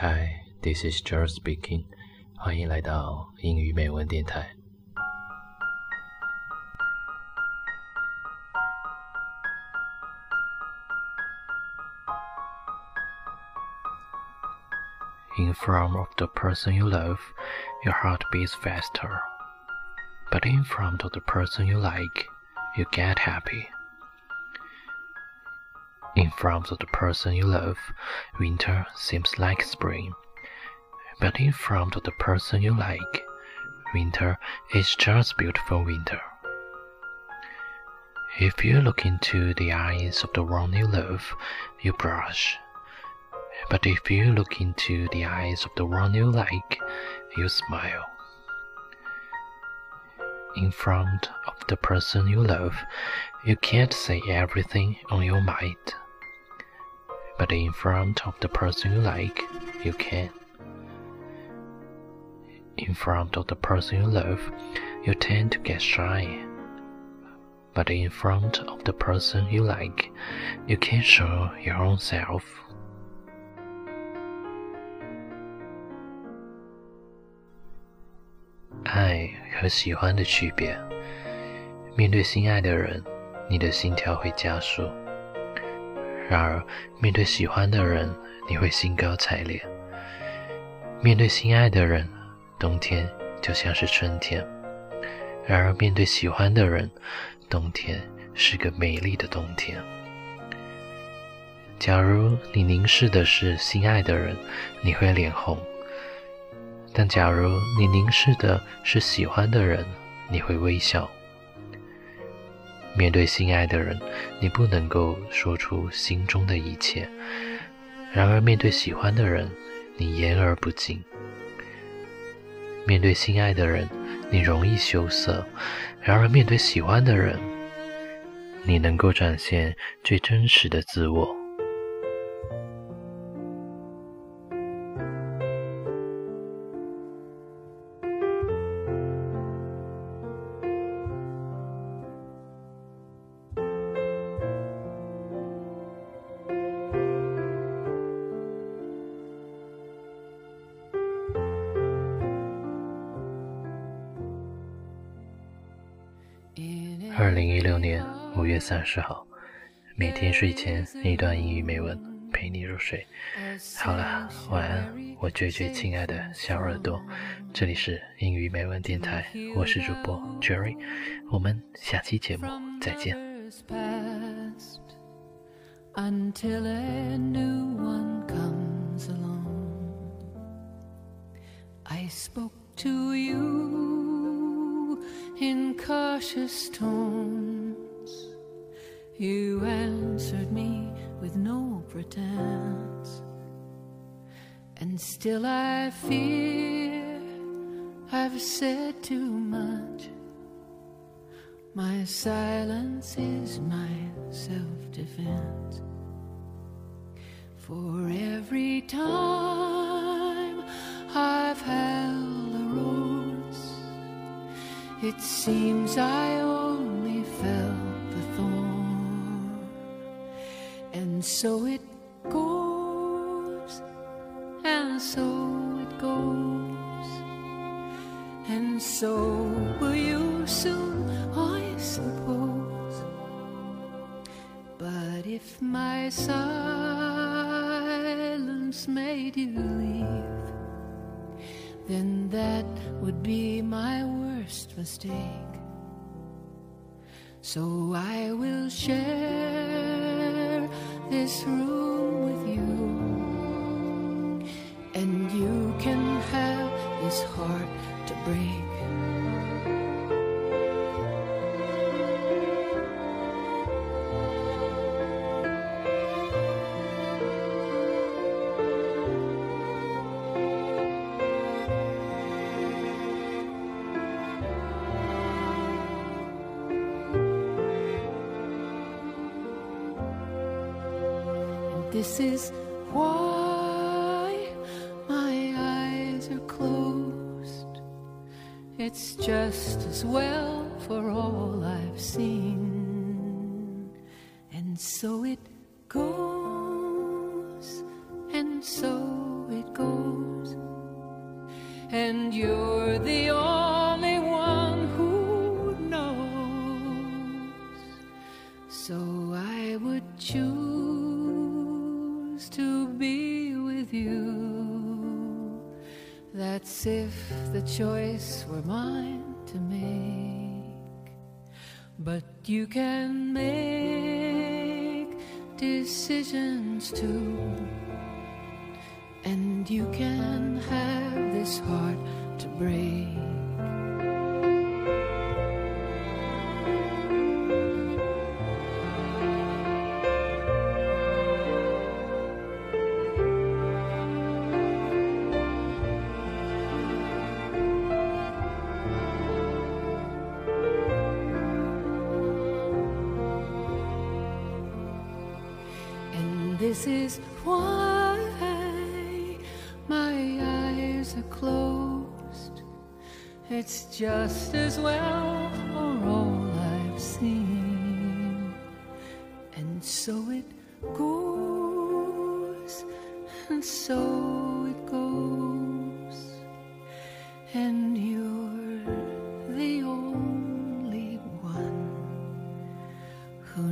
Hi, this is George speaking. 欢迎来到英语美文电台。In front of the person you love, your heart beats faster. But in front of the person you like, you get happy. In front of the person you love, winter seems like spring. But in front of the person you like, winter is just beautiful winter. If you look into the eyes of the one you love, you blush. But if you look into the eyes of the one you like, you smile. In front of the person you love, you can't say everything on your mind but in front of the person you like, you can. In front of the person you love, you tend to get shy. But in front of the person you like, you can show your own self. 爱和喜欢的区别。面对心爱的人，你的心跳会加速。 然而，面对喜欢的人，你会兴高采烈；面对心爱的人，冬天就像是春天；然而，面对喜欢的人，冬天是个美丽的冬天。假如你凝视的是心爱的人，你会脸红；但假如你凝视的是喜欢的人，你会微笑。面对心爱的人，你不能够说出心中的一切；然而，面对喜欢的人，你言而不尽。面对心爱的人，你容易羞涩；然而，面对喜欢的人，你能够展现最真实的自我。二零一六年五月三十号，每天睡前一段英语美文陪你入睡。好了，晚安，我最最亲爱的小耳朵。这里是英语美文电台，我是主播 Jerry，我们下期节目再见。in cautious tones. You answered me with no pretense, and still I fear I've said too much. My silence is my self defense. For every time I've held it seems I only felt the thorn, and so it goes, and so it goes, and so will you soon, I suppose. But if my silence made you leave, then that would be my worst mistake. So I will share this room with you, and you can have this heart to break. This is why my eyes are closed. It's just as well for all I've seen. And so it goes, and so it goes. And you're the only one who knows. So I would choose That's if the choice were mine to make. But you can make decisions too. And you can have this heart to break. This is why my eyes are closed. It's just as well for all I've seen. And so it goes, and so it goes. And you're the only one who